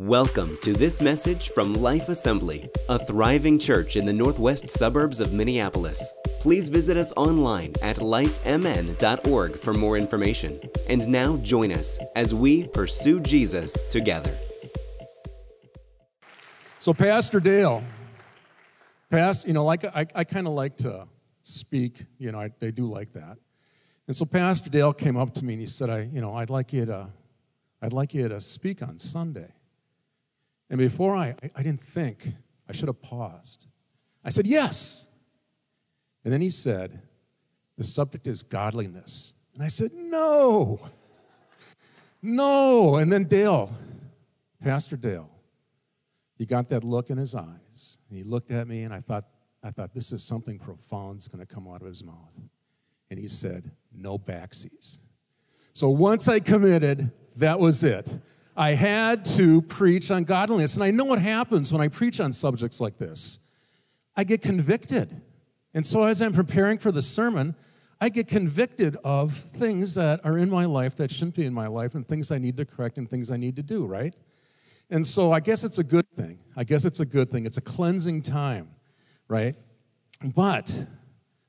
Welcome to this message from Life Assembly, a thriving church in the northwest suburbs of Minneapolis. Please visit us online at lifemn.org for more information. And now join us as we pursue Jesus together. So, Pastor Dale, past, you know, like I, I kind of like to speak, you know, I, I do like that. And so Pastor Dale came up to me and he said, I, you know, I'd like you to, I'd like you to speak on Sunday. And before I, I, didn't think, I should have paused. I said, Yes. And then he said, The subject is godliness. And I said, No. No. And then Dale, Pastor Dale, he got that look in his eyes. And he looked at me, and I thought, I thought, this is something profound is going to come out of his mouth. And he said, No backsies. So once I committed, that was it. I had to preach on godliness. And I know what happens when I preach on subjects like this. I get convicted. And so as I'm preparing for the sermon, I get convicted of things that are in my life that shouldn't be in my life and things I need to correct and things I need to do, right? And so I guess it's a good thing. I guess it's a good thing. It's a cleansing time, right? But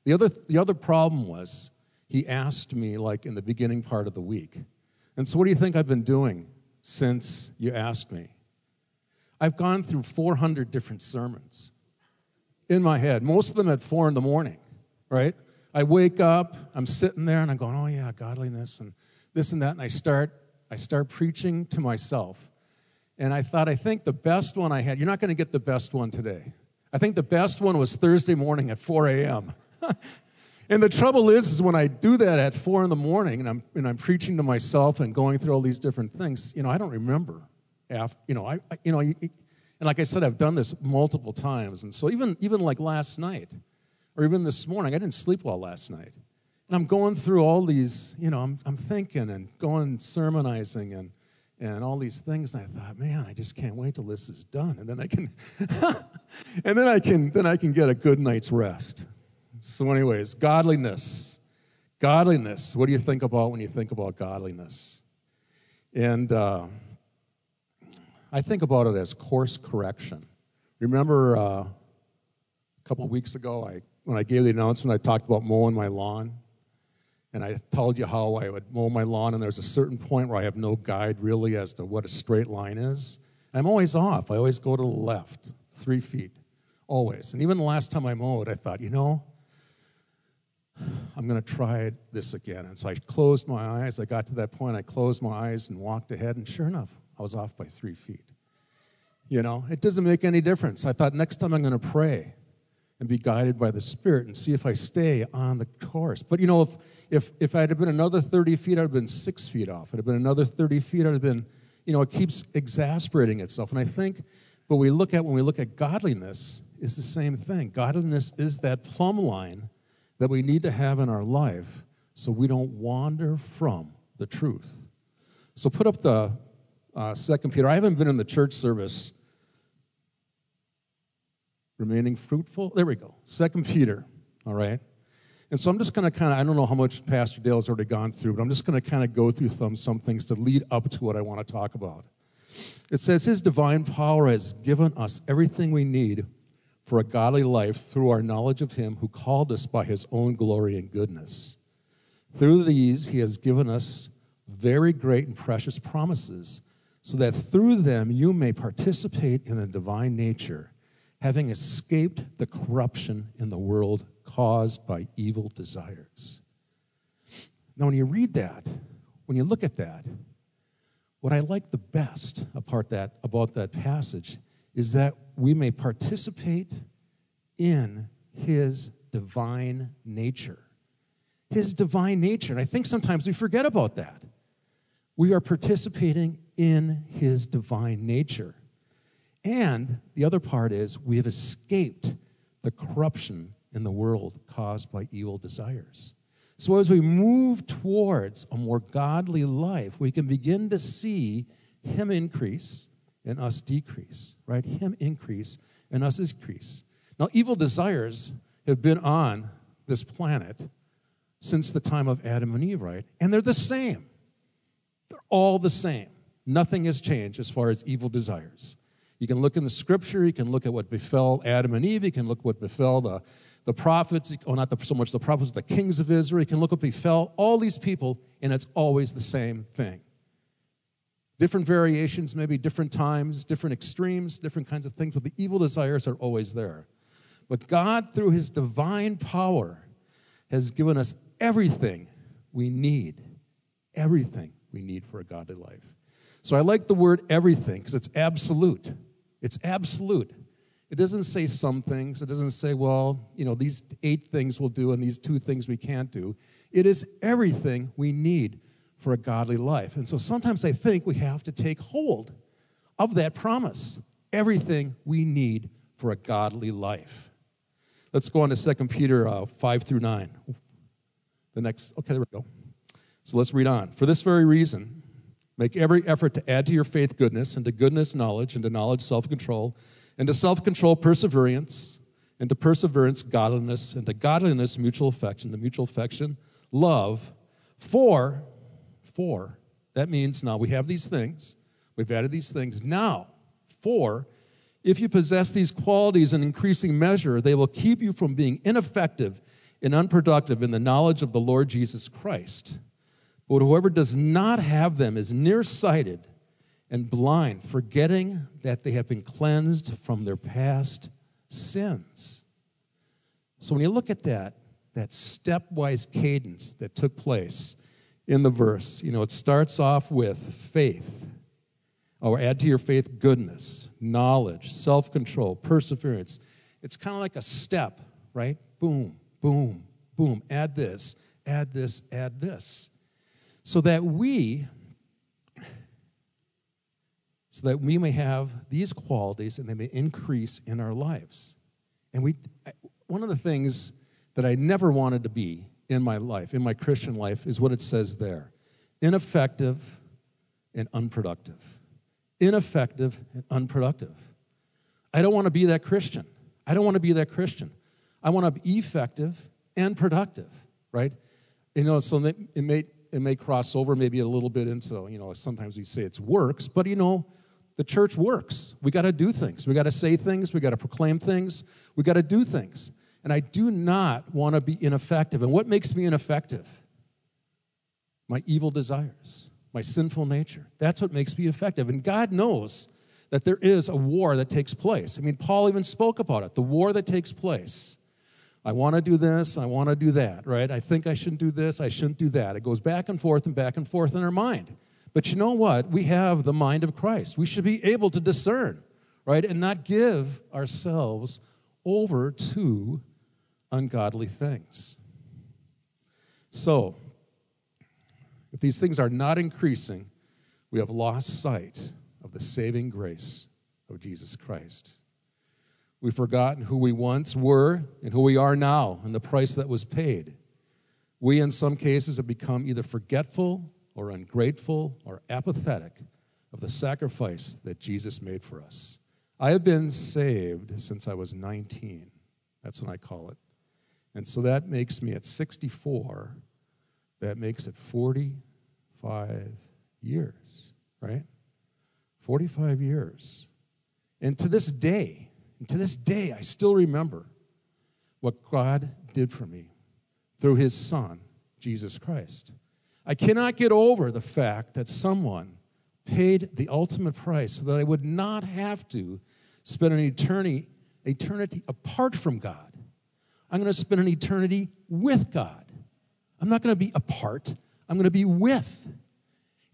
the other, the other problem was he asked me, like in the beginning part of the week. And so, what do you think I've been doing since you asked me. I've gone through 400 different sermons in my head, most of them at four in the morning, right? I wake up, I'm sitting there and I'm going, oh yeah, godliness and this and that, and I start, I start preaching to myself. And I thought, I think the best one I had, you're not going to get the best one today. I think the best one was Thursday morning at 4 a.m. And the trouble is, is when I do that at four in the morning and I'm, and I'm preaching to myself and going through all these different things, you know, I don't remember. After, you know, I, I you know, and like I said, I've done this multiple times. And so even, even like last night or even this morning, I didn't sleep well last night. And I'm going through all these, you know, I'm, I'm thinking and going sermonizing and, and all these things. And I thought, man, I just can't wait till this is done. And then I can, and then I can, then I can get a good night's rest. So, anyways, godliness. Godliness. What do you think about when you think about godliness? And uh, I think about it as course correction. Remember uh, a couple weeks ago, I, when I gave the announcement, I talked about mowing my lawn. And I told you how I would mow my lawn, and there's a certain point where I have no guide really as to what a straight line is. I'm always off. I always go to the left, three feet, always. And even the last time I mowed, I thought, you know, I'm going to try this again. And so I closed my eyes. I got to that point. I closed my eyes and walked ahead. And sure enough, I was off by three feet. You know, it doesn't make any difference. I thought next time I'm going to pray and be guided by the Spirit and see if I stay on the course. But you know, if, if, if I had been another 30 feet, I'd have been six feet off. If it had been another 30 feet, I'd have been, you know, it keeps exasperating itself. And I think what we look at when we look at godliness is the same thing. Godliness is that plumb line that we need to have in our life so we don't wander from the truth. So put up the uh, Second Peter. I haven't been in the church service. Remaining fruitful. There we go. Second Peter. All right. And so I'm just going to kind of, I don't know how much Pastor Dale has already gone through, but I'm just going to kind of go through some, some things to lead up to what I want to talk about. It says, His divine power has given us everything we need for a godly life through our knowledge of Him who called us by His own glory and goodness. Through these, He has given us very great and precious promises, so that through them you may participate in the divine nature, having escaped the corruption in the world caused by evil desires. Now, when you read that, when you look at that, what I like the best about that, about that passage is that we may participate in his divine nature. His divine nature. And I think sometimes we forget about that. We are participating in his divine nature. And the other part is we have escaped the corruption in the world caused by evil desires. So as we move towards a more godly life, we can begin to see him increase and us decrease, right? Him increase and us increase. Now, evil desires have been on this planet since the time of Adam and Eve, right? And they're the same. They're all the same. Nothing has changed as far as evil desires. You can look in the scripture, you can look at what befell Adam and Eve, you can look what befell the, the prophets, or not the, so much the prophets, the kings of Israel, you can look what befell all these people, and it's always the same thing. Different variations, maybe different times, different extremes, different kinds of things, but the evil desires are always there. But God, through His divine power, has given us everything we need. Everything we need for a godly life. So I like the word everything because it's absolute. It's absolute. It doesn't say some things. It doesn't say, well, you know, these eight things we'll do and these two things we can't do. It is everything we need for a godly life. And so sometimes I think we have to take hold of that promise everything we need for a godly life. Let's go on to 2 Peter uh, 5 through 9. The next, okay, there we go. So let's read on. For this very reason, Make every effort to add to your faith goodness, and to goodness, knowledge, and to knowledge, self control, and to self control, perseverance, and to perseverance, godliness, and to godliness, mutual affection, to mutual affection, love. For, for, that means now we have these things, we've added these things. Now, for, if you possess these qualities in increasing measure, they will keep you from being ineffective and unproductive in the knowledge of the Lord Jesus Christ. But whoever does not have them is nearsighted and blind, forgetting that they have been cleansed from their past sins. So when you look at that, that stepwise cadence that took place in the verse, you know, it starts off with faith, or add to your faith goodness, knowledge, self control, perseverance. It's kind of like a step, right? Boom, boom, boom. Add this, add this, add this so that we so that we may have these qualities and they may increase in our lives. And we one of the things that I never wanted to be in my life, in my Christian life, is what it says there. Ineffective and unproductive. Ineffective and unproductive. I don't want to be that Christian. I don't want to be that Christian. I want to be effective and productive, right? You know, so it may it may cross over maybe a little bit into, you know, sometimes we say it's works, but you know, the church works. We got to do things. We got to say things. We got to proclaim things. We got to do things. And I do not want to be ineffective. And what makes me ineffective? My evil desires, my sinful nature. That's what makes me effective. And God knows that there is a war that takes place. I mean, Paul even spoke about it the war that takes place I want to do this, I want to do that, right? I think I shouldn't do this, I shouldn't do that. It goes back and forth and back and forth in our mind. But you know what? We have the mind of Christ. We should be able to discern, right? And not give ourselves over to ungodly things. So, if these things are not increasing, we have lost sight of the saving grace of Jesus Christ. We've forgotten who we once were and who we are now and the price that was paid. We, in some cases, have become either forgetful or ungrateful or apathetic of the sacrifice that Jesus made for us. I have been saved since I was 19. That's what I call it. And so that makes me at 64, that makes it 45 years, right? 45 years. And to this day, and to this day, I still remember what God did for me through his Son, Jesus Christ. I cannot get over the fact that someone paid the ultimate price so that I would not have to spend an eternity, eternity apart from God. I'm going to spend an eternity with God. I'm not going to be apart, I'm going to be with.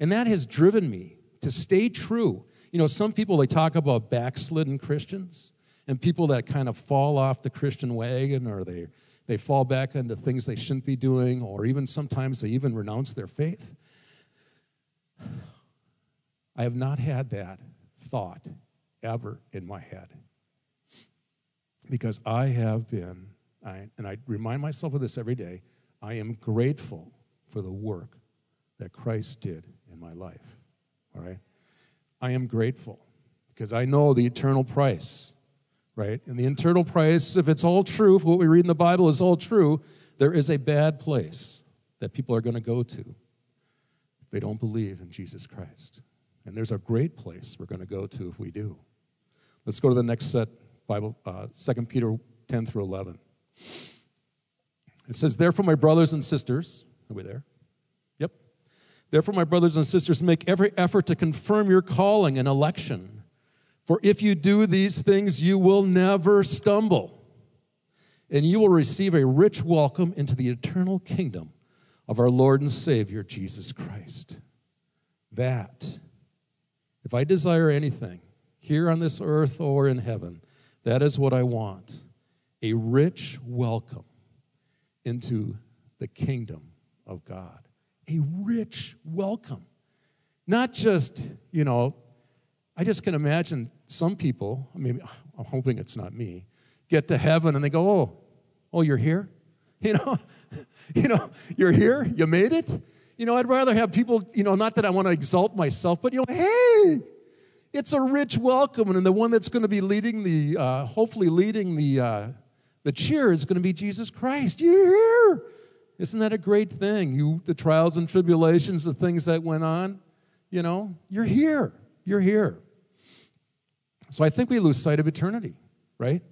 And that has driven me to stay true. You know, some people, they talk about backslidden Christians and people that kind of fall off the Christian wagon or they, they fall back into things they shouldn't be doing, or even sometimes they even renounce their faith. I have not had that thought ever in my head because I have been, I, and I remind myself of this every day, I am grateful for the work that Christ did in my life. All right? I am grateful because I know the eternal price right? And the eternal price, if it's all true, if what we read in the Bible is all true, there is a bad place that people are going to go to if they don't believe in Jesus Christ. And there's a great place we're going to go to if we do. Let's go to the next set, Bible, uh, 2 Peter 10 through 11. It says, Therefore, my brothers and sisters, are we there? Yep. Therefore, my brothers and sisters, make every effort to confirm your calling and election. For if you do these things, you will never stumble, and you will receive a rich welcome into the eternal kingdom of our Lord and Savior, Jesus Christ. That, if I desire anything here on this earth or in heaven, that is what I want a rich welcome into the kingdom of God. A rich welcome. Not just, you know, I just can imagine some people, maybe I'm hoping it's not me, get to heaven and they go, "Oh, oh, you're here?" You know, you know, you're here, you made it. You know, I'd rather have people, you know, not that I want to exalt myself, but you know, hey, it's a rich welcome, and the one that's going to be leading the, uh, hopefully leading the uh, the cheer is going to be Jesus Christ. You're here. Isn't that a great thing? You, the trials and tribulations, the things that went on, you know, you're here. You're here. So I think we lose sight of eternity, right?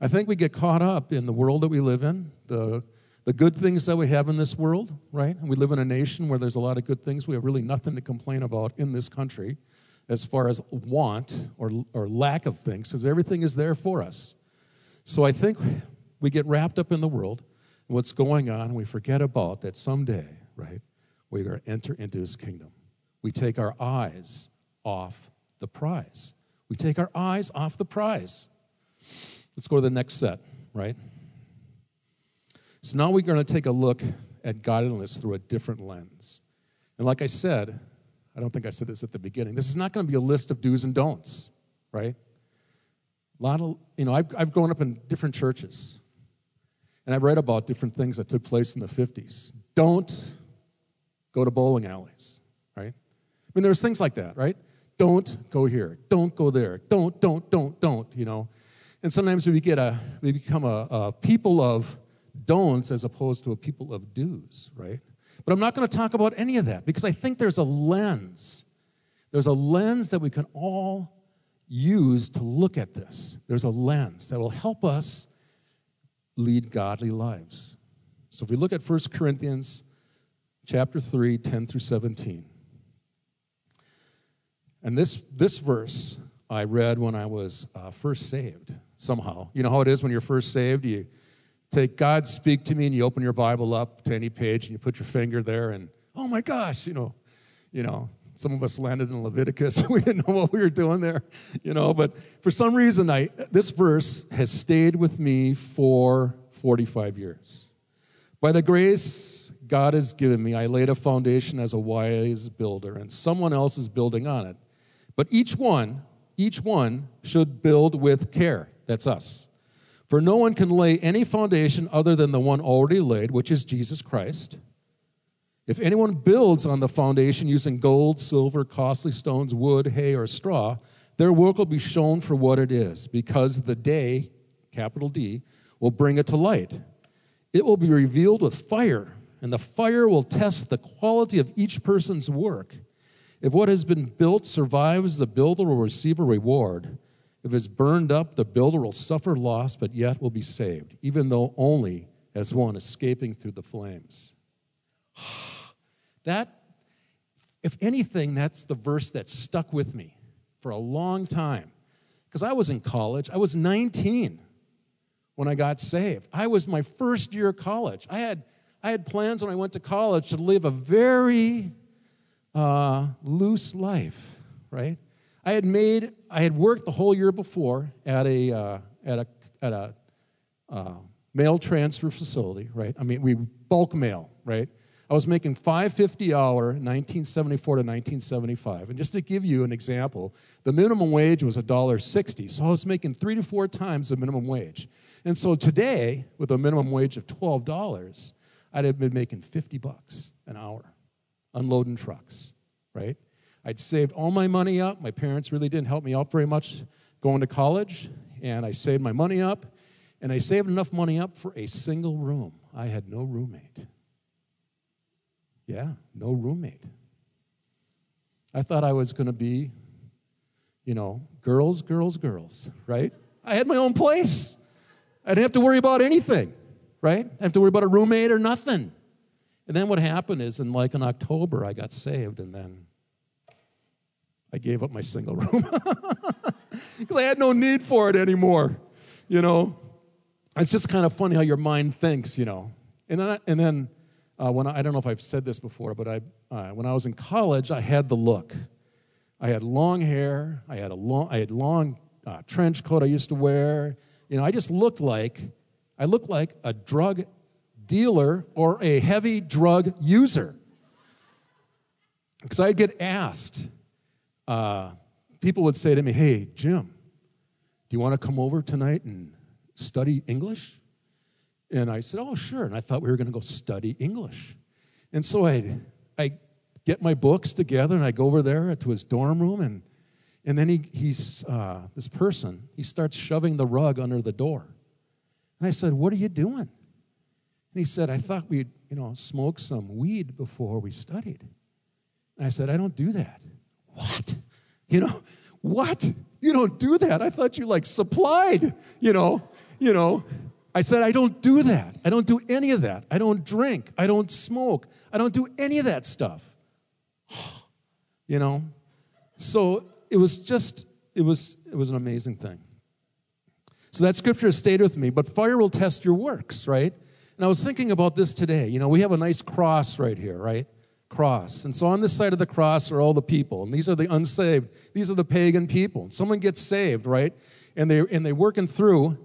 I think we get caught up in the world that we live in, the, the good things that we have in this world, right? And we live in a nation where there's a lot of good things. We have really nothing to complain about in this country as far as want or, or lack of things, because everything is there for us. So I think we get wrapped up in the world what's going on, and we forget about that someday, right, we're going to enter into his kingdom. We take our eyes off the prize. We take our eyes off the prize. Let's go to the next set, right? So now we're going to take a look at godliness through a different lens. And like I said, I don't think I said this at the beginning, this is not going to be a list of do's and don'ts, right? A lot of, you know, I've, I've grown up in different churches, and I've read about different things that took place in the 50s. Don't go to bowling alleys, right? I mean, there's things like that, right? Don't go here. Don't go there. Don't, don't, don't, don't, you know. And sometimes we get a, we become a, a people of don'ts as opposed to a people of do's, right? But I'm not going to talk about any of that because I think there's a lens. There's a lens that we can all use to look at this. There's a lens that will help us lead godly lives. So if we look at 1 Corinthians chapter 3, 10 through 17. And this, this verse I read when I was uh, first saved, somehow. You know how it is when you're first saved? You take God speak to me and you open your Bible up to any page and you put your finger there and, oh my gosh, you know, you know, some of us landed in Leviticus. we didn't know what we were doing there, you know. But for some reason, I, this verse has stayed with me for 45 years. By the grace God has given me, I laid a foundation as a wise builder, and someone else is building on it. But each one, each one should build with care. That's us. For no one can lay any foundation other than the one already laid, which is Jesus Christ. If anyone builds on the foundation using gold, silver, costly stones, wood, hay, or straw, their work will be shown for what it is, because the day, capital D, will bring it to light. It will be revealed with fire, and the fire will test the quality of each person's work. If what has been built survives, the builder will receive a reward. If it's burned up, the builder will suffer loss, but yet will be saved, even though only as one escaping through the flames. That, if anything, that's the verse that stuck with me for a long time. Because I was in college, I was 19 when I got saved. I was my first year of college. I had, I had plans when I went to college to live a very uh, loose life, right? I had made, I had worked the whole year before at a, uh, at a, at a uh, mail transfer facility, right? I mean, we bulk mail, right? I was making 550 hour 1974 to 1975. And just to give you an example, the minimum wage was $1.60. So I was making three to four times the minimum wage. And so today, with a minimum wage of $12, I'd have been making 50 bucks an hour unloading trucks, right? I'd saved all my money up. My parents really didn't help me out very much going to college. And I saved my money up. And I saved enough money up for a single room. I had no roommate. Yeah, no roommate. I thought I was going to be, you know, girls, girls, girls, right? I had my own place. I didn't have to worry about anything, right? I didn't have to worry about a roommate or nothing. And then what happened is, in like in October, I got saved, and then I gave up my single room because I had no need for it anymore. You know, it's just kind of funny how your mind thinks. You know, and then and then uh, when I, I, don't know if I've said this before, but I uh, when I was in college, I had the look. I had long hair. I had a long I had long uh, trench coat I used to wear. You know, I just looked like I looked like a drug dealer or a heavy drug user. Because I'd get asked, uh, people would say to me, Hey, Jim, do you want to come over tonight and study English? And I said, Oh, sure. And I thought we were going to go study English. And so I I get my books together and I go over there to his dorm room and and then he, he's uh, this person he starts shoving the rug under the door. And i said what are you doing? And he said i thought we'd you know smoke some weed before we studied. And i said i don't do that. What? You know what? You don't do that? I thought you like supplied you know you know I said, I don't do that. I don't do any of that. I don't drink. I don't smoke. I don't do any of that stuff. you know? So it was just, it was, it was an amazing thing. So that scripture stayed with me, but fire will test your works, right? And I was thinking about this today. You know, we have a nice cross right here, right? Cross. And so on this side of the cross are all the people, and these are the unsaved. These are the pagan people. Someone gets saved, right? And they and they're working through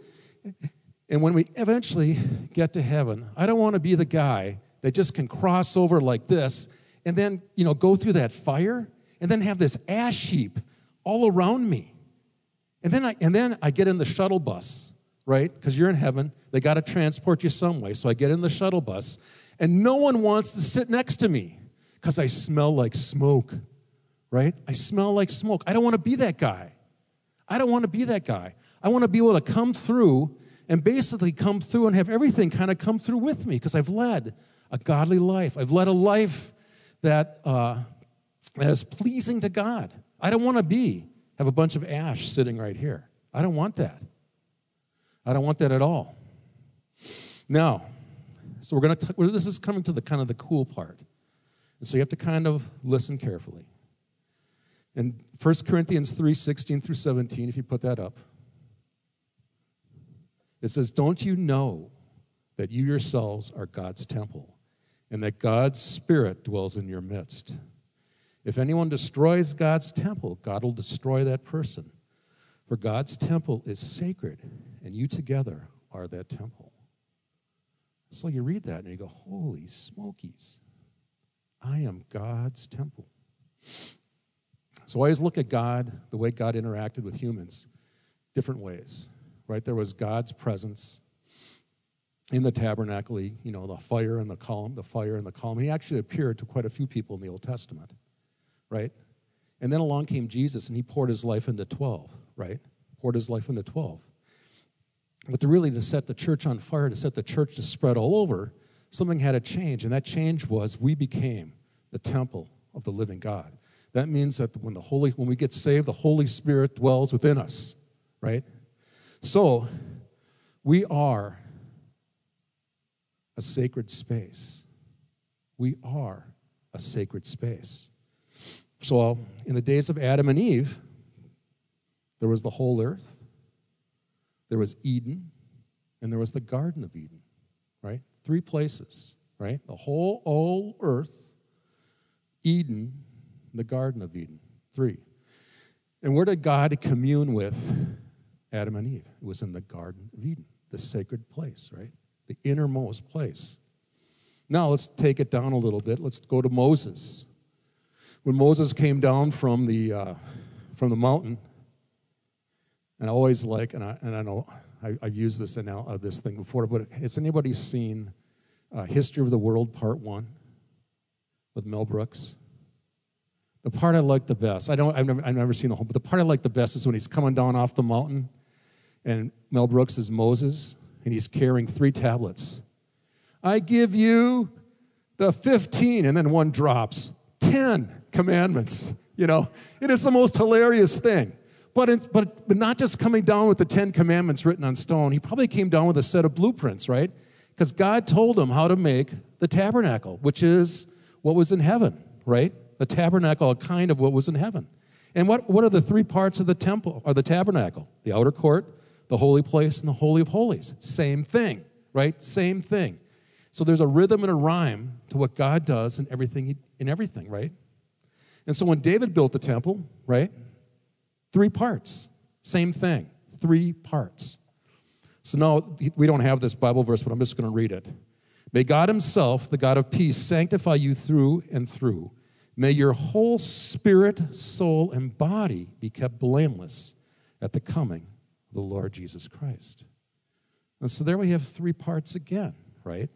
and when we eventually get to heaven, I don't want to be the guy that just can cross over like this and then, you know, go through that fire and then have this ash heap all around me. And then I, and then I get in the shuttle bus, right? Because you're in heaven. They got to transport you some way. So I get in the shuttle bus, and no one wants to sit next to me because I smell like smoke, right? I smell like smoke. I don't want to be that guy. I don't want to be that guy. I want to be able to come through and basically come through and have everything kind of come through with me because I've led a godly life. I've led a life that, uh, that is pleasing to God. I don't want to be, have a bunch of ash sitting right here. I don't want that. I don't want that at all. Now, so we're going to, this is coming to the kind of the cool part. And so you have to kind of listen carefully. In 1 Corinthians 3 16 through 17, if you put that up. It says, Don't you know that you yourselves are God's temple and that God's Spirit dwells in your midst? If anyone destroys God's temple, God will destroy that person. For God's temple is sacred, and you together are that temple. So you read that and you go, Holy smokies, I am God's temple. So I always look at God, the way God interacted with humans, different ways right? There was God's presence in the tabernacle, you know, the fire and the column, the fire and the column. He actually appeared to quite a few people in the Old Testament, right? And then along came Jesus and he poured his life into 12, right? Poured his life into 12. But to really to set the church on fire, to set the church to spread all over, something had to change. And that change was we became the temple of the living God. That means that when the Holy, when we get saved, the Holy Spirit dwells within us, right? So, we are a sacred space. We are a sacred space. So, in the days of Adam and Eve, there was the whole earth, there was Eden, and there was the Garden of Eden, right? Three places, right? The whole old earth, Eden, the Garden of Eden. Three. And where did God commune with Adam and Eve. It was in the Garden of Eden, the sacred place, right? The innermost place. Now let's take it down a little bit. Let's go to Moses. When Moses came down from the, uh, from the mountain, and I always like, and I, and I know I, have used this, now, uh, this thing before, but has anybody seen uh, History of the World Part 1 with Mel Brooks? The part I like the best, I don't, I've never, I've never seen the whole, but the part I like the best is when he's coming down off the mountain and Mel Brooks is Moses, and he's carrying three tablets. I give you the 15, and then one drops. 10 commandments. you know, it is the most hilarious thing. But, it's, but, but not just coming down with the Ten Commandments written on stone, he probably came down with a set of blueprints, right? Because God told him how to make the tabernacle, which is what was in heaven, right? The tabernacle, a kind of what was in heaven. And what, what are the three parts of the temple or the tabernacle? The outer court, the holy place, and the holy of holies. Same thing, right? Same thing. So there's a rhythm and a rhyme to what God does in everything, in everything, right? And so when David built the temple, right? Three parts. Same thing. Three parts. So now we don't have this Bible verse, but I'm just going to read it. May God Himself, the God of peace, sanctify you through and through. May your whole spirit, soul, and body be kept blameless at the coming the Lord Jesus Christ. And so there we have three parts again, right?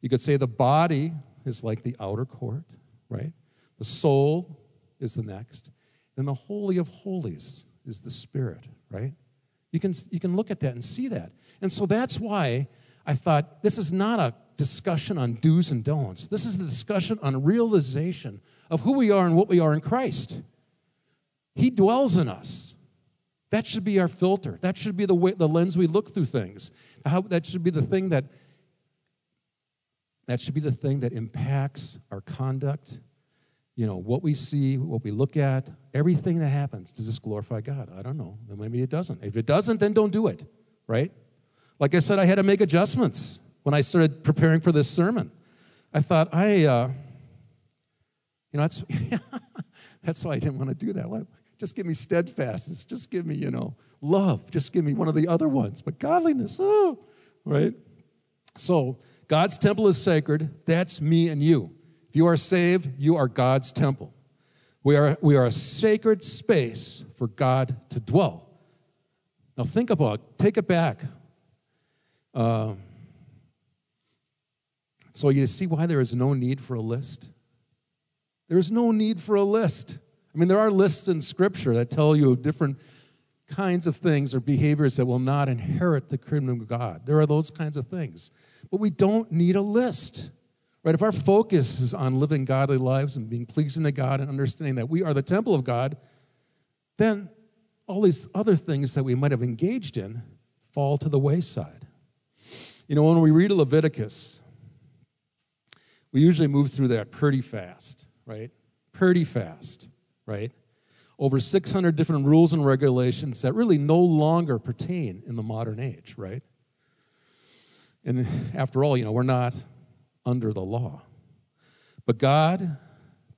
You could say the body is like the outer court, right? The soul is the next. And the Holy of Holies is the Spirit, right? You can, you can look at that and see that. And so that's why I thought this is not a discussion on do's and don'ts. This is a discussion on realization of who we are and what we are in Christ. He dwells in us. That should be our filter. That should be the, way, the lens we look through things. How, that should be the thing that that should be the thing that impacts our conduct. You know, what we see, what we look at, everything that happens. Does this glorify God? I don't know. Maybe it doesn't. If it doesn't, then don't do it, right? Like I said, I had to make adjustments when I started preparing for this sermon. I thought, I, uh, you know, that's, that's why I didn't want to do that. Just give me steadfastness. Just give me, you know, love. Just give me one of the other ones. But godliness, oh, right? So, God's temple is sacred. That's me and you. If you are saved, you are God's temple. We are, we are a sacred space for God to dwell. Now, think about, take it back. Uh, so, you see why there is no need for a list? There is no need for a list. I mean, there are lists in Scripture that tell you different kinds of things or behaviors that will not inherit the kingdom of God. There are those kinds of things. But we don't need a list. Right? If our focus is on living godly lives and being pleasing to God and understanding that we are the temple of God, then all these other things that we might have engaged in fall to the wayside. You know, when we read Leviticus, we usually move through that pretty fast, right? Pretty fast, right? Over 600 different rules and regulations that really no longer pertain in the modern age, right? And after all, you know, we're not under the law. But God,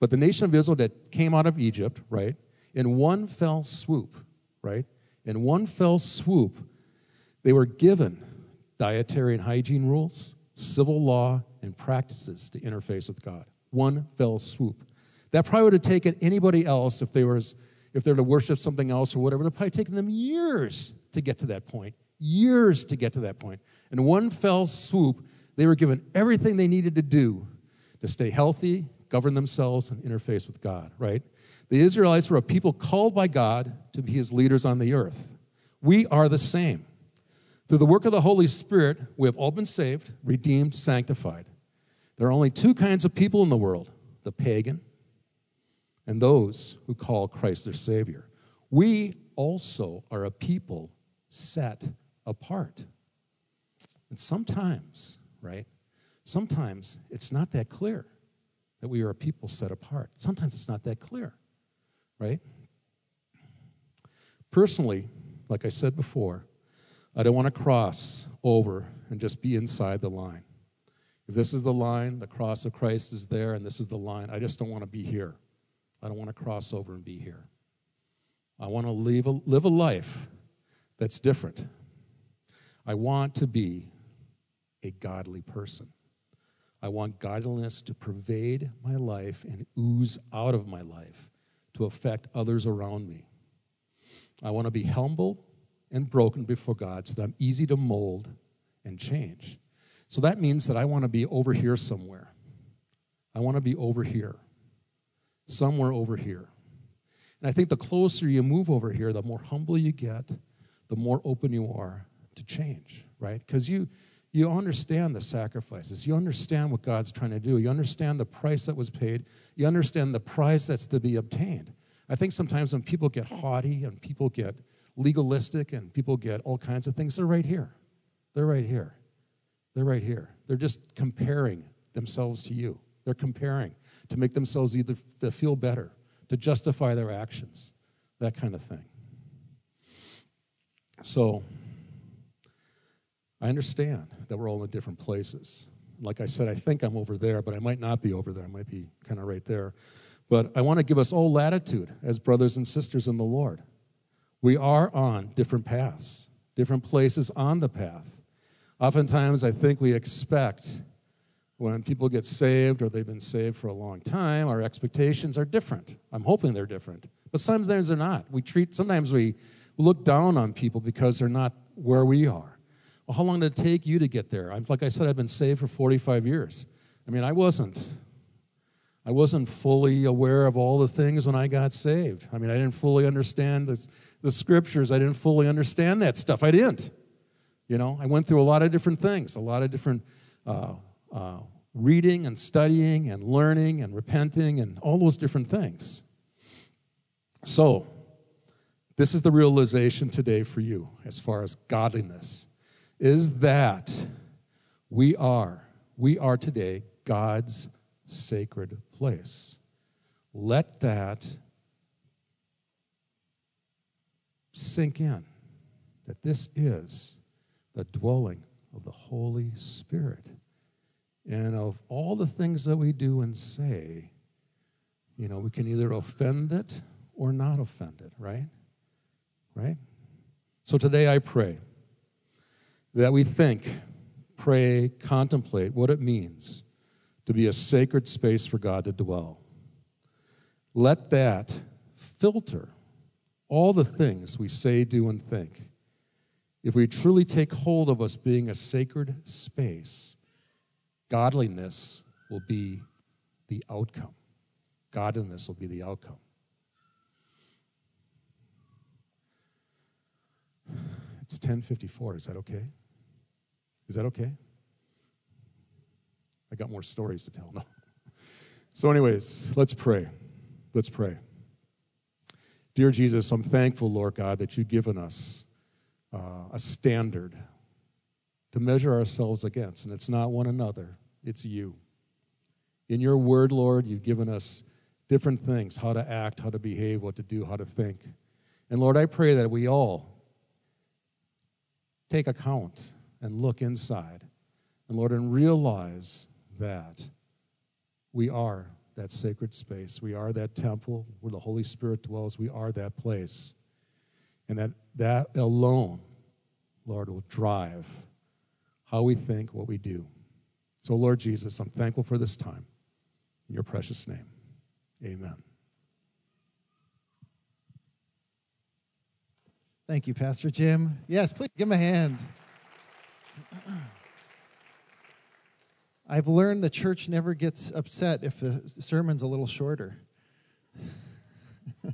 but the nation of Israel that came out of Egypt, right, in one fell swoop, right, in one fell swoop, they were given dietary and hygiene rules, civil law, and practices to interface with God. One fell swoop. That probably would have taken anybody else if they were if they're to worship something else or whatever, it would probably taken them years to get to that point. Years to get to that point. In one fell swoop, they were given everything they needed to do to stay healthy, govern themselves, and interface with God, right? The Israelites were a people called by God to be his leaders on the earth. We are the same. Through the work of the Holy Spirit, we have all been saved, redeemed, sanctified. There are only two kinds of people in the world the pagan and those who call Christ their Savior. We also are a people set apart. And sometimes, right, sometimes it's not that clear that we are a people set apart. Sometimes it's not that clear, right? Personally, like I said before, I don't want to cross over and just be inside the line. If this is the line, the cross of Christ is there, and this is the line, I just don't want to be here. I don't want to cross over and be here. I want to live a, live a life that's different. I want to be a godly person. I want godliness to pervade my life and ooze out of my life to affect others around me. I want to be humble and broken before God so that I'm easy to mold and change. So that means that I want to be over here somewhere. I want to be over here, somewhere over here. And I think the closer you move over here, the more humble you get, the more open you are to change, right? Because you, you understand the sacrifices. You understand what God's trying to do. You understand the price that was paid. You understand the price that's to be obtained. I think sometimes when people get haughty and people get legalistic and people get all kinds of things, they're right here. They're right here. They're right here. They're just comparing themselves to you. They're comparing to make themselves either to feel better, to justify their actions, that kind of thing. So, I understand that we're all in different places. Like I said, I think I'm over there, but I might not be over there. I might be kind of right there. But I want to give us all latitude as brothers and sisters in the Lord. We are on different paths, different places on the path. Oftentimes, I think we expect when people get saved or they've been saved for a long time, our expectations are different. I'm hoping they're different. But sometimes they're not. We treat, sometimes we look down on people because they're not where we are. Well, how long did it take you to get there? I'm, like I said, I've been saved for 45 years. I mean, I wasn't. I wasn't fully aware of all the things when I got saved. I mean, I didn't fully understand the, the scriptures. I didn't fully understand that stuff. I didn't. You know, I went through a lot of different things, a lot of different uh, uh, reading and studying and learning and repenting and all those different things. So, this is the realization today for you as far as godliness is that we are we are today God's sacred place. Let that sink in that this is the dwelling of the Holy Spirit. And of all the things that we do and say, you know, we can either offend it or not offend it, right? Right? So today I pray that we think, pray, contemplate what it means to be a sacred space for God to dwell. Let that filter all the things we say, do, and think. If we truly take hold of us being a sacred space, godliness will be the outcome. Godliness will be the outcome. It's 1054. Is that okay? Is that okay? I got more stories to tell. No. So, anyways, let's pray. Let's pray. Dear Jesus, I'm thankful, Lord God, that you've given us uh, a standard to measure ourselves against, and it's not one another, it's you. In your word, Lord, you've given us different things how to act, how to behave, what to do, how to think. And Lord, I pray that we all take account and look inside. And Lord, and realize that we are that sacred space. We are that temple where the Holy Spirit dwells. We are that place. And that that alone, Lord, will drive how we think, what we do. So, Lord Jesus, I'm thankful for this time. In your precious name, amen. Thank you, Pastor Jim. Yes, please give him a hand. I've learned the church never gets upset if the sermon's a little shorter.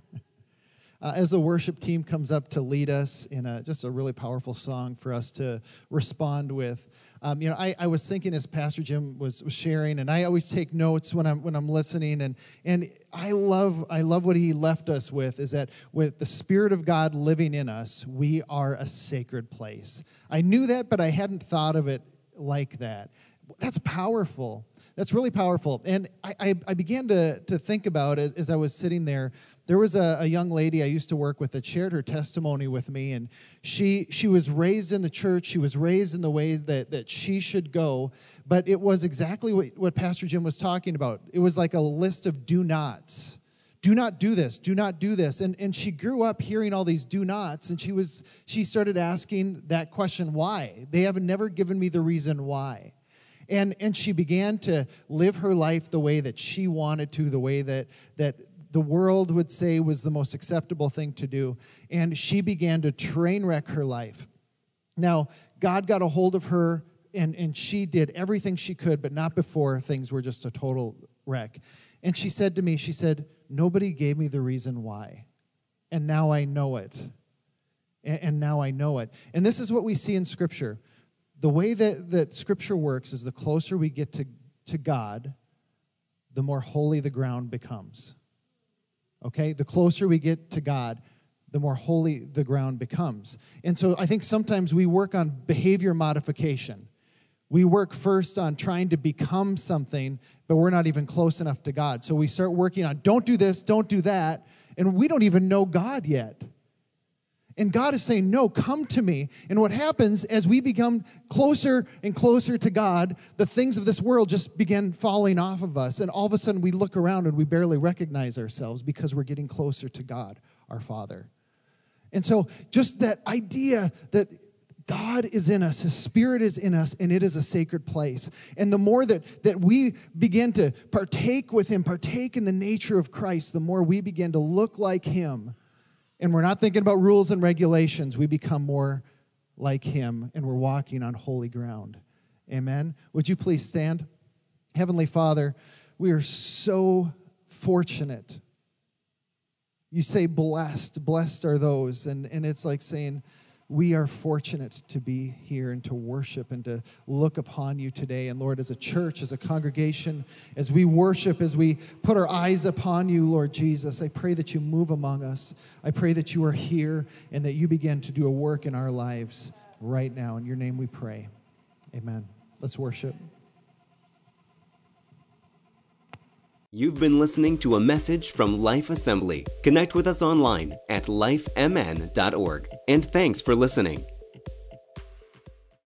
uh, as the worship team comes up to lead us in a, just a really powerful song for us to respond with, um, you know, I, I was thinking as Pastor Jim was, was sharing, and I always take notes when I'm when I'm listening, and and I love I love what he left us with is that with the Spirit of God living in us, we are a sacred place. I knew that, but I hadn't thought of it like that. That's powerful. That's really powerful. And I, I, I began to, to think about as, as I was sitting there, there was a, a, young lady I used to work with that shared her testimony with me, and she she was raised in the church. She was raised in the ways that that she should go, but it was exactly what, what Pastor Jim was talking about. It was like a list of do nots. Do not do this, do not do this. And and she grew up hearing all these do nots, and she was she started asking that question, why? They have never given me the reason why. And, and she began to live her life the way that she wanted to, the way that, that the world would say was the most acceptable thing to do. And she began to train wreck her life. Now, God got a hold of her, and, and she did everything she could, but not before things were just a total wreck. And she said to me, She said, Nobody gave me the reason why. And now I know it. And, and now I know it. And this is what we see in Scripture the way that, that Scripture works is the closer we get to, to God, the more holy the ground becomes. Okay? The closer we get to God, the more holy the ground becomes. And so I think sometimes we work on behavior modification. We work first on trying to become something, but we're not even close enough to God. So we start working on don't do this, don't do that, and we don't even know God yet. And God is saying, No, come to me. And what happens as we become closer and closer to God, the things of this world just begin falling off of us. And all of a sudden we look around and we barely recognize ourselves because we're getting closer to God, our Father. And so, just that idea that God is in us, His Spirit is in us, and it is a sacred place. And the more that, that we begin to partake with Him, partake in the nature of Christ, the more we begin to look like Him. And we're not thinking about rules and regulations. We become more like Him, and we're walking on holy ground. Amen. Would you please stand? Heavenly Father, we are so fortunate you say blessed blessed are those and, and it's like saying we are fortunate to be here and to worship and to look upon you today. And lord as a church as a congregation as we worship as we put our eyes upon you lord jesus i pray that you move among us. I pray that you are here and that you begin to do a work in our lives right now. In your name we pray. Amen. Let's worship You've been listening to a message from Life Assembly. Connect with us online at lifemn.org. And thanks for listening.